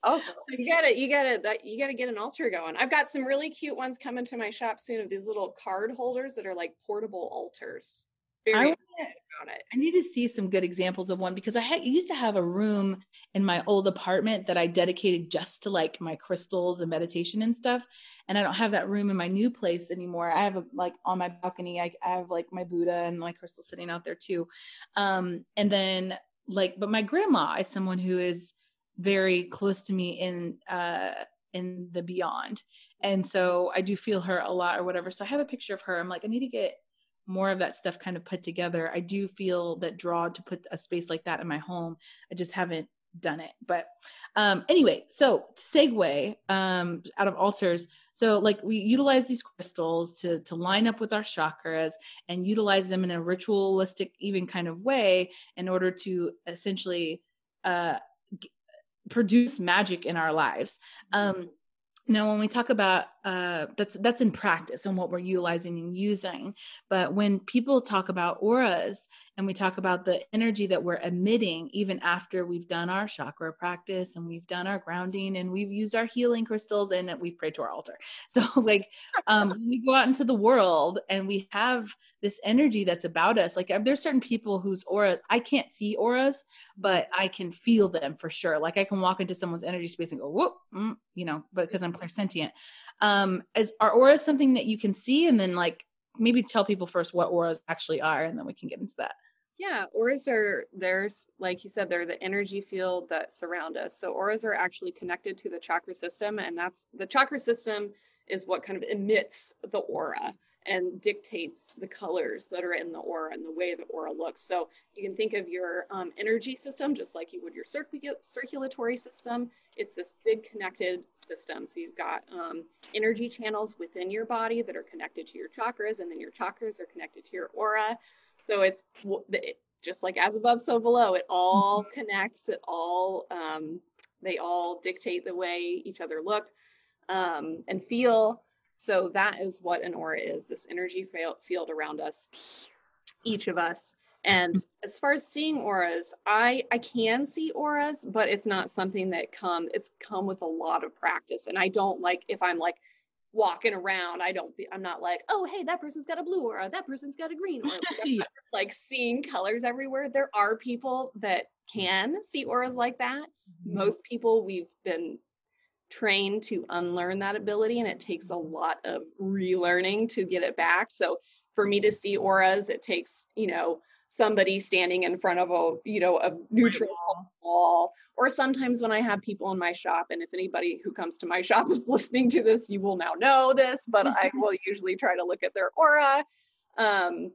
oh, you gotta, you gotta, that you gotta get an altar going. I've got some really cute ones coming to my shop soon of these little card holders that are like portable altars. Very I, I need to see some good examples of one because I had, used to have a room in my old apartment that I dedicated just to like my crystals and meditation and stuff. And I don't have that room in my new place anymore. I have a, like on my balcony, I, I have like my Buddha and my crystal sitting out there too. Um, and then like, but my grandma is someone who is very close to me in, uh, in the beyond. And so I do feel her a lot or whatever. So I have a picture of her. I'm like, I need to get more of that stuff kind of put together. I do feel that draw to put a space like that in my home. I just haven't done it. But um anyway, so to segue um out of altars, so like we utilize these crystals to to line up with our chakras and utilize them in a ritualistic even kind of way in order to essentially uh produce magic in our lives. Um now when we talk about uh, that's that's in practice and what we're utilizing and using but when people talk about auras and we talk about the energy that we're emitting even after we've done our chakra practice and we've done our grounding and we've used our healing crystals and we've prayed to our altar. So like um, we go out into the world and we have this energy that's about us like there's certain people whose aura i can't see auras but i can feel them for sure. Like i can walk into someone's energy space and go whoop mm, you know because i'm clairsentient. Um is are auras something that you can see? And then like maybe tell people first what auras actually are and then we can get into that yeah auras are there's like you said they're the energy field that surround us so auras are actually connected to the chakra system and that's the chakra system is what kind of emits the aura and dictates the colors that are in the aura and the way the aura looks. So you can think of your um, energy system just like you would your circul- circulatory system. It's this big connected system. So you've got um, energy channels within your body that are connected to your chakras, and then your chakras are connected to your aura. So it's just like as above, so below. It all mm-hmm. connects. It all um, they all dictate the way each other look um, and feel. So that is what an aura is this energy field around us, each of us. And as far as seeing auras, I I can see auras, but it's not something that come it's come with a lot of practice. And I don't like if I'm like walking around, I don't be I'm not like, oh hey, that person's got a blue aura, that person's got a green aura. yeah. Like seeing colors everywhere. There are people that can see auras like that. Mm-hmm. Most people we've been trained to unlearn that ability and it takes a lot of relearning to get it back so for me to see auras it takes you know somebody standing in front of a you know a neutral wall. Or sometimes when i have people in my shop and if anybody who comes to my shop is listening to this you will now know this but i will usually try to look at their aura. Um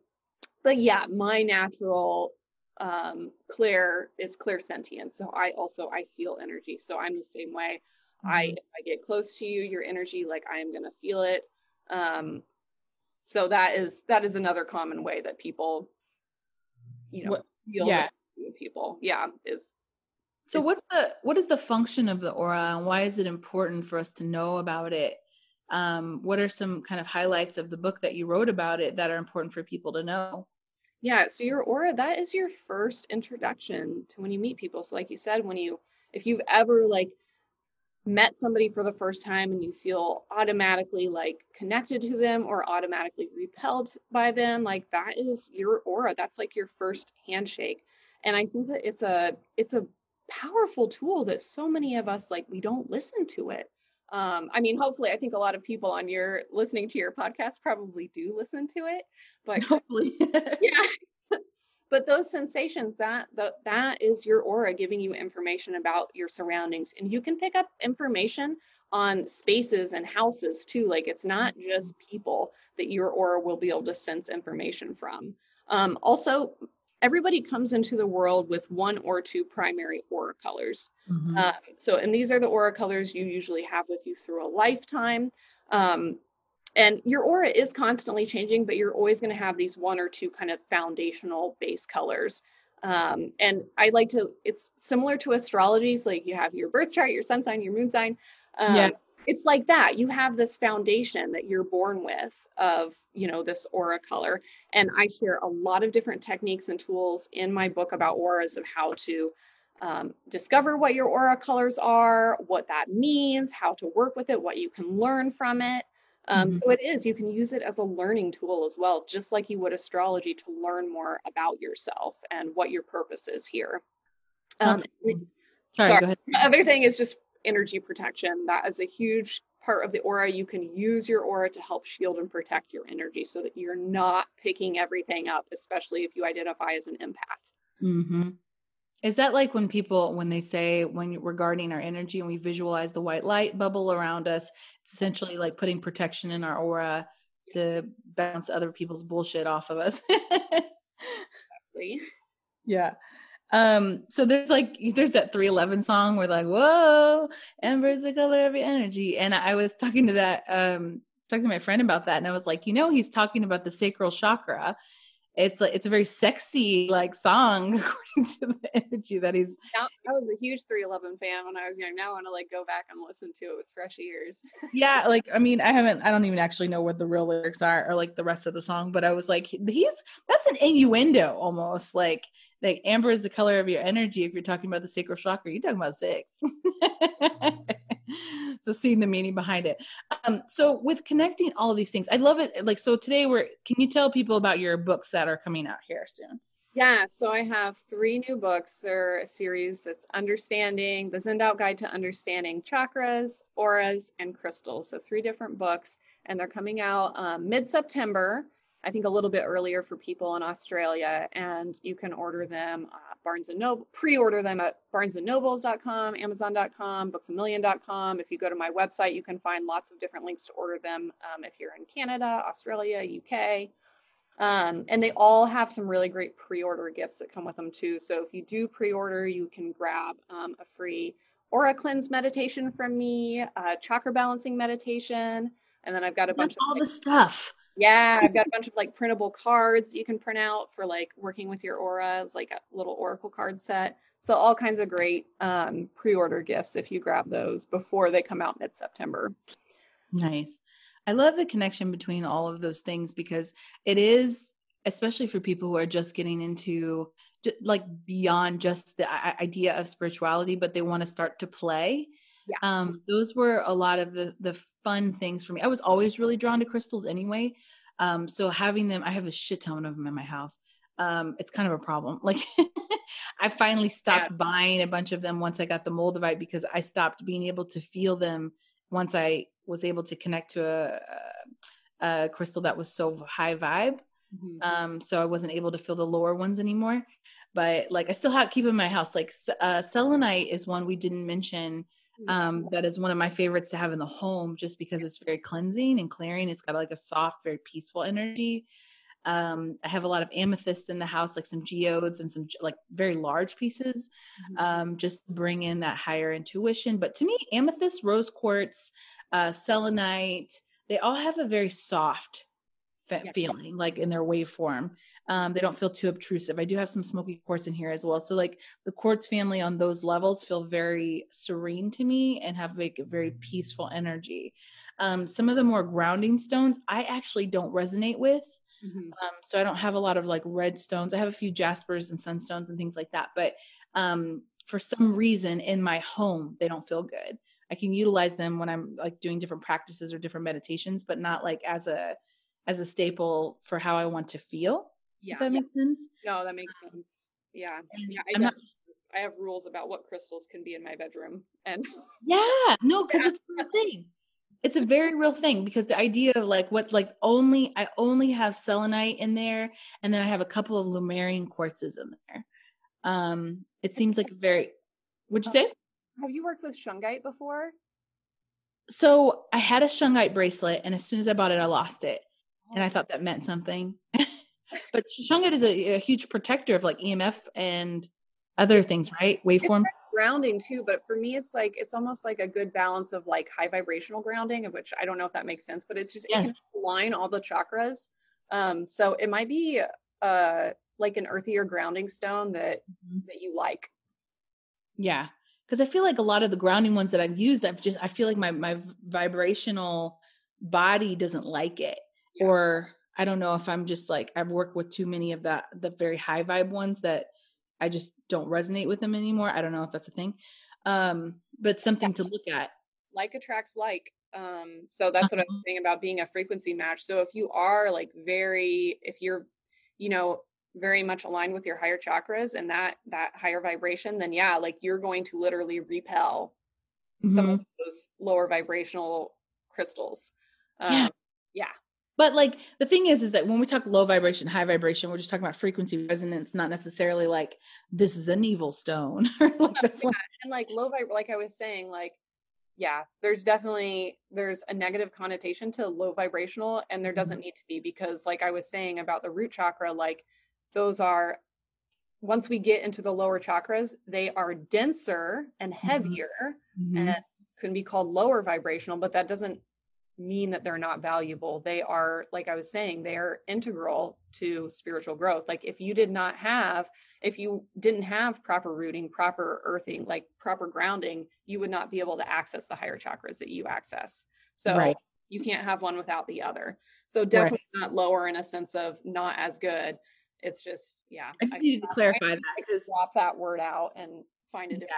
but yeah my natural um clair is clairsentient so i also i feel energy. So i'm the same way. Mm-hmm. i i get close to you your energy like i am going to feel it. Um so that is that is another common way that people you know what, feel yeah. people. Yeah is so is, what's the what is the function of the aura and why is it important for us to know about it? Um, what are some kind of highlights of the book that you wrote about it that are important for people to know? Yeah so your aura that is your first introduction to when you meet people. So like you said when you if you've ever like met somebody for the first time and you feel automatically like connected to them or automatically repelled by them like that is your aura. That's like your first handshake. And i think that it's a it's a powerful tool that so many of us like we don't listen to it. Um, i mean hopefully i think a lot of people on your listening to your podcast probably do listen to it but hopefully. Yeah but those sensations that that, that is your aura giving you information about your surroundings and you can pick up information on spaces and houses too like it's not just people that your aura will be able to sense information from. Um, also everybody comes into the world with one or two primary aura colors. Mm-hmm. uh, so and these are the aura colors you usually have with you through a lifetime. Um, and your aura is constantly changing but you're always going to have these one or two kind of foundational base colors. Um, and i like to it's similar to astrology so like you have your birth chart your sun sign your moon sign um, yeah. it's like that you have this foundation that you're born with of you know this aura color. And i share a lot of different techniques and tools in my book about auras of how to um, discover what your aura colors are what that means how to work with it what you can learn from it um, mm-hmm. So it is, you can use it as a learning tool as well, just like you would astrology to learn more about yourself and what your purpose is here. Um, sorry, sorry. The other thing is just energy protection. That is a huge part of the aura. You can use your aura to help shield and protect your energy so that you're not picking everything up, especially if you identify as an empath. Mm-hmm. Is that like when people, when they say, when regarding our energy and we visualize the white light bubble around us, it's essentially like putting protection in our aura to bounce other people's bullshit off of us. exactly. Yeah. Um, so there's like there's that 311 song where like, whoa, amber is the color of your energy. And I was talking to that, um, talking to my friend about that, and I was like, you know, he's talking about the sacral chakra it's like it's a very sexy like song according to the energy that he's yeah, I was a huge 311 fan when I was young. Now I want to like go back and listen to it with fresh ears. yeah, like I mean, I haven't I don't even actually know what the real lyrics are or like the rest of the song, but I was like, he's that's an innuendo almost like like amber is the color of your energy if you're talking about the sacral chakra you're talking about sex mm-hmm. so seeing the meaning behind it um so with connecting all of these things i love it like so today we're can you tell people about your books that are coming out here soon yeah, so I have three new books. They're a series that's Understanding, the Zenned Out Guide to Understanding Chakras, Auras, and Crystals. So, three different books, and they're coming out um, mid September. I think a little bit earlier for people in Australia, and you can order them uh, Barnes and Noble, pre-order them at barnesandnobles.com, amazon.com, booksamillion.com. If you go to my website, you can find lots of different links to order them um, if you're in Canada, Australia, UK. Um, and they all have some really great pre-order gifts that come with them too. So if you do pre-order, you can grab um, a free aura cleanse meditation from me, a chakra balancing meditation, and then I've got a bunch of all the stuff yeah, I've got a bunch of like printable cards you can print out for like working with your aura. It's like a little oracle card set. So all kinds of great um, pre-order gifts if you grab those before they come out mid-September. Nice. I love the connection between all of those things because it is especially for people who are just getting into like beyond just the idea of spirituality but they want to start to play yeah. um those were a lot of the the fun things for me. I was always really drawn to crystals anyway. Um so having them i have a shit ton of them in my house. Um it's kind of a problem. Like i finally stopped yeah. buying a bunch of them once i got the moldavite because i stopped being able to feel them once i was able to connect to a, a crystal that was so high vibe. Mm-hmm. um so i wasn't able to feel the lower ones anymore. But like i still have keep in my house. Like uh selenite is one we didn't mention um, that is one of my favorites to have in the home just because it's very cleansing and clearing. It's got like a soft, very peaceful energy. Um, I have a lot of amethysts in the house, like some geodes and some like very large pieces, mm-hmm. um, just bring in that higher intuition. But to me, amethyst, rose quartz, uh, selenite, they all have a very soft yeah. feeling, like in their waveform. Um, they don't feel too obtrusive. I do have some smoky quartz in here as well. So like the quartz family on those levels feel very serene to me and have like a very peaceful energy. Um, some of the more grounding stones I actually don't resonate with. Mm-hmm. Um, so I don't have a lot of like red stones. I have a few jaspers and sunstones and things like that. But um, for some reason in my home, they don't feel good. I can utilize them when I'm like doing different practices or different meditations, but not like as a as a staple for how I want to feel. Yeah. If that makes sense. No, that makes sense. Yeah. yeah I, not, I have rules about what crystals can be in my bedroom. And yeah, no, because it's a real thing. It's a very real thing because the idea of like what like only I only have selenite in there and then I have a couple of Lemurian quartzes in there. Um it seems like a very would you say? Have you worked with shungite before? So I had a shungite bracelet and as soon as I bought it I lost it. And I oh. thought that meant something. but shungite is a, a, huge protector of like EMF and other things, right? Waveform. grounding too, but for me, it's like it's almost like a good balance of like high vibrational grounding, of which I don't know if that makes sense, but it's just yes. it can align all the chakras. Um, so it might be uh like an earthier grounding stone that mm-hmm. that you like. Yeah, because I feel like a lot of the grounding ones that I've used, I've just I feel like my my vibrational body doesn't like it, yeah. or I don't know if I'm just like I've worked with too many of that the very high vibe ones that I just don't resonate with them anymore. I don't know if that's a thing. Um, but something to look at. Like attracts like. Um, so that's what I was uh-huh. saying about being a frequency match. So if you are like very, if you're, you know, very much aligned with your higher chakras and that that higher vibration, then yeah, like you're going to literally repel mm-hmm. some of those lower vibrational crystals. Um, yeah. yeah. But like the thing is, is that when we talk low vibration, high vibration, we're just talking about frequency resonance, not necessarily like this is an evil stone. like yeah. And like low vib, like I was saying, like yeah, there's definitely there's a negative connotation to low vibrational, and there doesn't mm-hmm. need to be because, like I was saying about the root chakra, like those are once we get into the lower chakras, they are denser and mm-hmm. heavier, mm-hmm. and can be called lower vibrational, but that doesn't mean that they're not valuable. They are, like I was saying, they are integral to spiritual growth. Like if you did not have, if you didn't have proper rooting, proper earthing, like proper grounding, you would not be able to access the higher chakras that you access. So right. you can't have one without the other. So definitely right. not lower in a sense of not as good. It's just, yeah. I just I, needed to clarify that because drop that word out and find a different.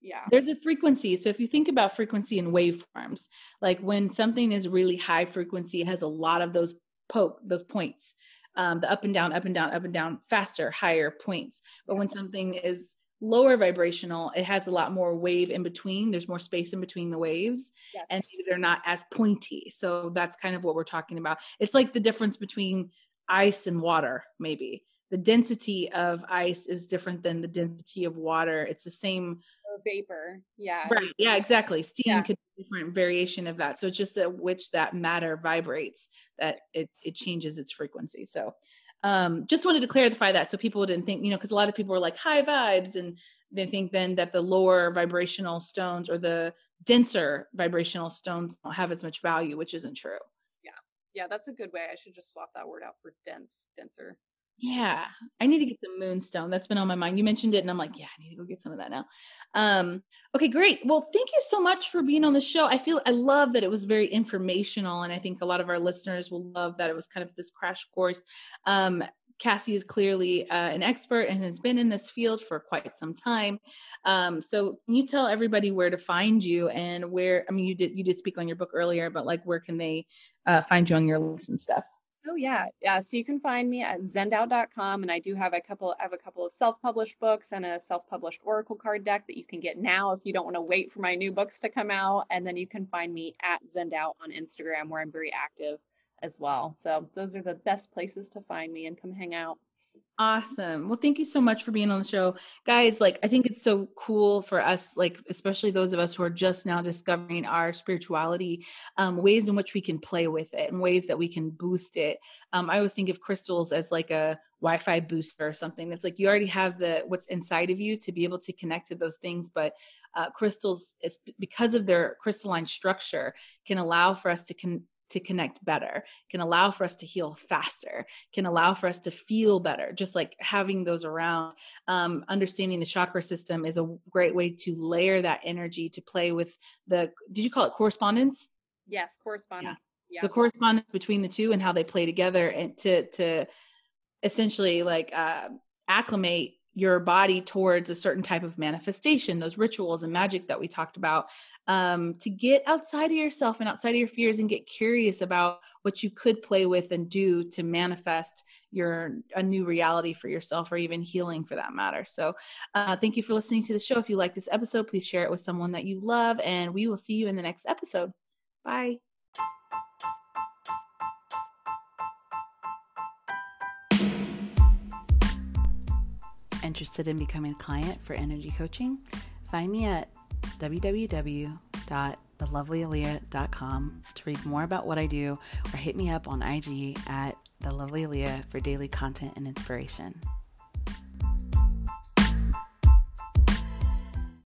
Yeah. There's a frequency so if you think about frequency and waveforms like when something is really high frequency it has a lot of those poke those points um, the up and down up and down up and down faster higher points. But when something is lower vibrational it has a lot more wave in between. There's more space in between the waves yes. and they're not as pointy. So that's kind of what we're talking about. It's like the difference between ice and water maybe. The density of ice is different than the density of water. It's the same vapor. Yeah. Right. Yeah, exactly. Steam yeah. could be a different variation of that. So it's just at which that matter vibrates that it, it changes its frequency. So um, just wanted to clarify that so people didn't think, you know, because a lot of people are like high vibes and they think then that the lower vibrational stones or the denser vibrational stones don't have as much value, which isn't true. Yeah. Yeah, that's a good way. I should just swap that word out for dense, denser. Yeah, I need to get the moonstone. That's been on my mind. You mentioned it, and I'm like, yeah, I need to go get some of that now. Um, okay, great. Well, thank you so much for being on the show. I feel I love that it was very informational, and I think a lot of our listeners will love that it was kind of this crash course. Um, Cassie is clearly uh, an expert and has been in this field for quite some time. Um, so, can you tell everybody where to find you and where? I mean, you did you did speak on your book earlier, but like, where can they uh, find you on your links and stuff? Oh yeah. Yeah. So you can find me at zennedout.com and I do have a couple I have a couple of self-published books and a self-published oracle card deck that you can get now if you don't want to wait for my new books to come out. And then you can find me at Zenned Out on Instagram where I'm very active as well. So those are the best places to find me and come hang out. Awesome. Well, thank you so much for being on the show. Guys, like I think it's so cool for us, like especially those of us who are just now discovering our spirituality, um, ways in which we can play with it and ways that we can boost it. Um, I always think of crystals as like a Wi-Fi booster or something. That's like you already have the what's inside of you to be able to connect to those things, but uh, crystals, is, because of their crystalline structure, can allow for us to con- to connect better, can allow for us to heal faster, can allow for us to feel better. Just like having those around, um, understanding the chakra system is a great way to layer that energy to play with the. Did you call it correspondence? Yes, correspondence. Yeah. yeah. The correspondence between the two and how they play together, and to to essentially like uh, acclimate your body towards a certain type of manifestation, those rituals and magic that we talked about, um, to get outside of yourself and outside of your fears and get curious about what you could play with and do to manifest your a new reality for yourself or even healing for that matter. So, uh, thank you for listening to the show. If you like this episode, please share it with someone that you love, and we will see you in the next episode. Bye. Interested in becoming a client for energy coaching? Find me at www.thelovelyaleah.com to read more about what I do or hit me up on IG at The Lovely Aleah for daily content and inspiration.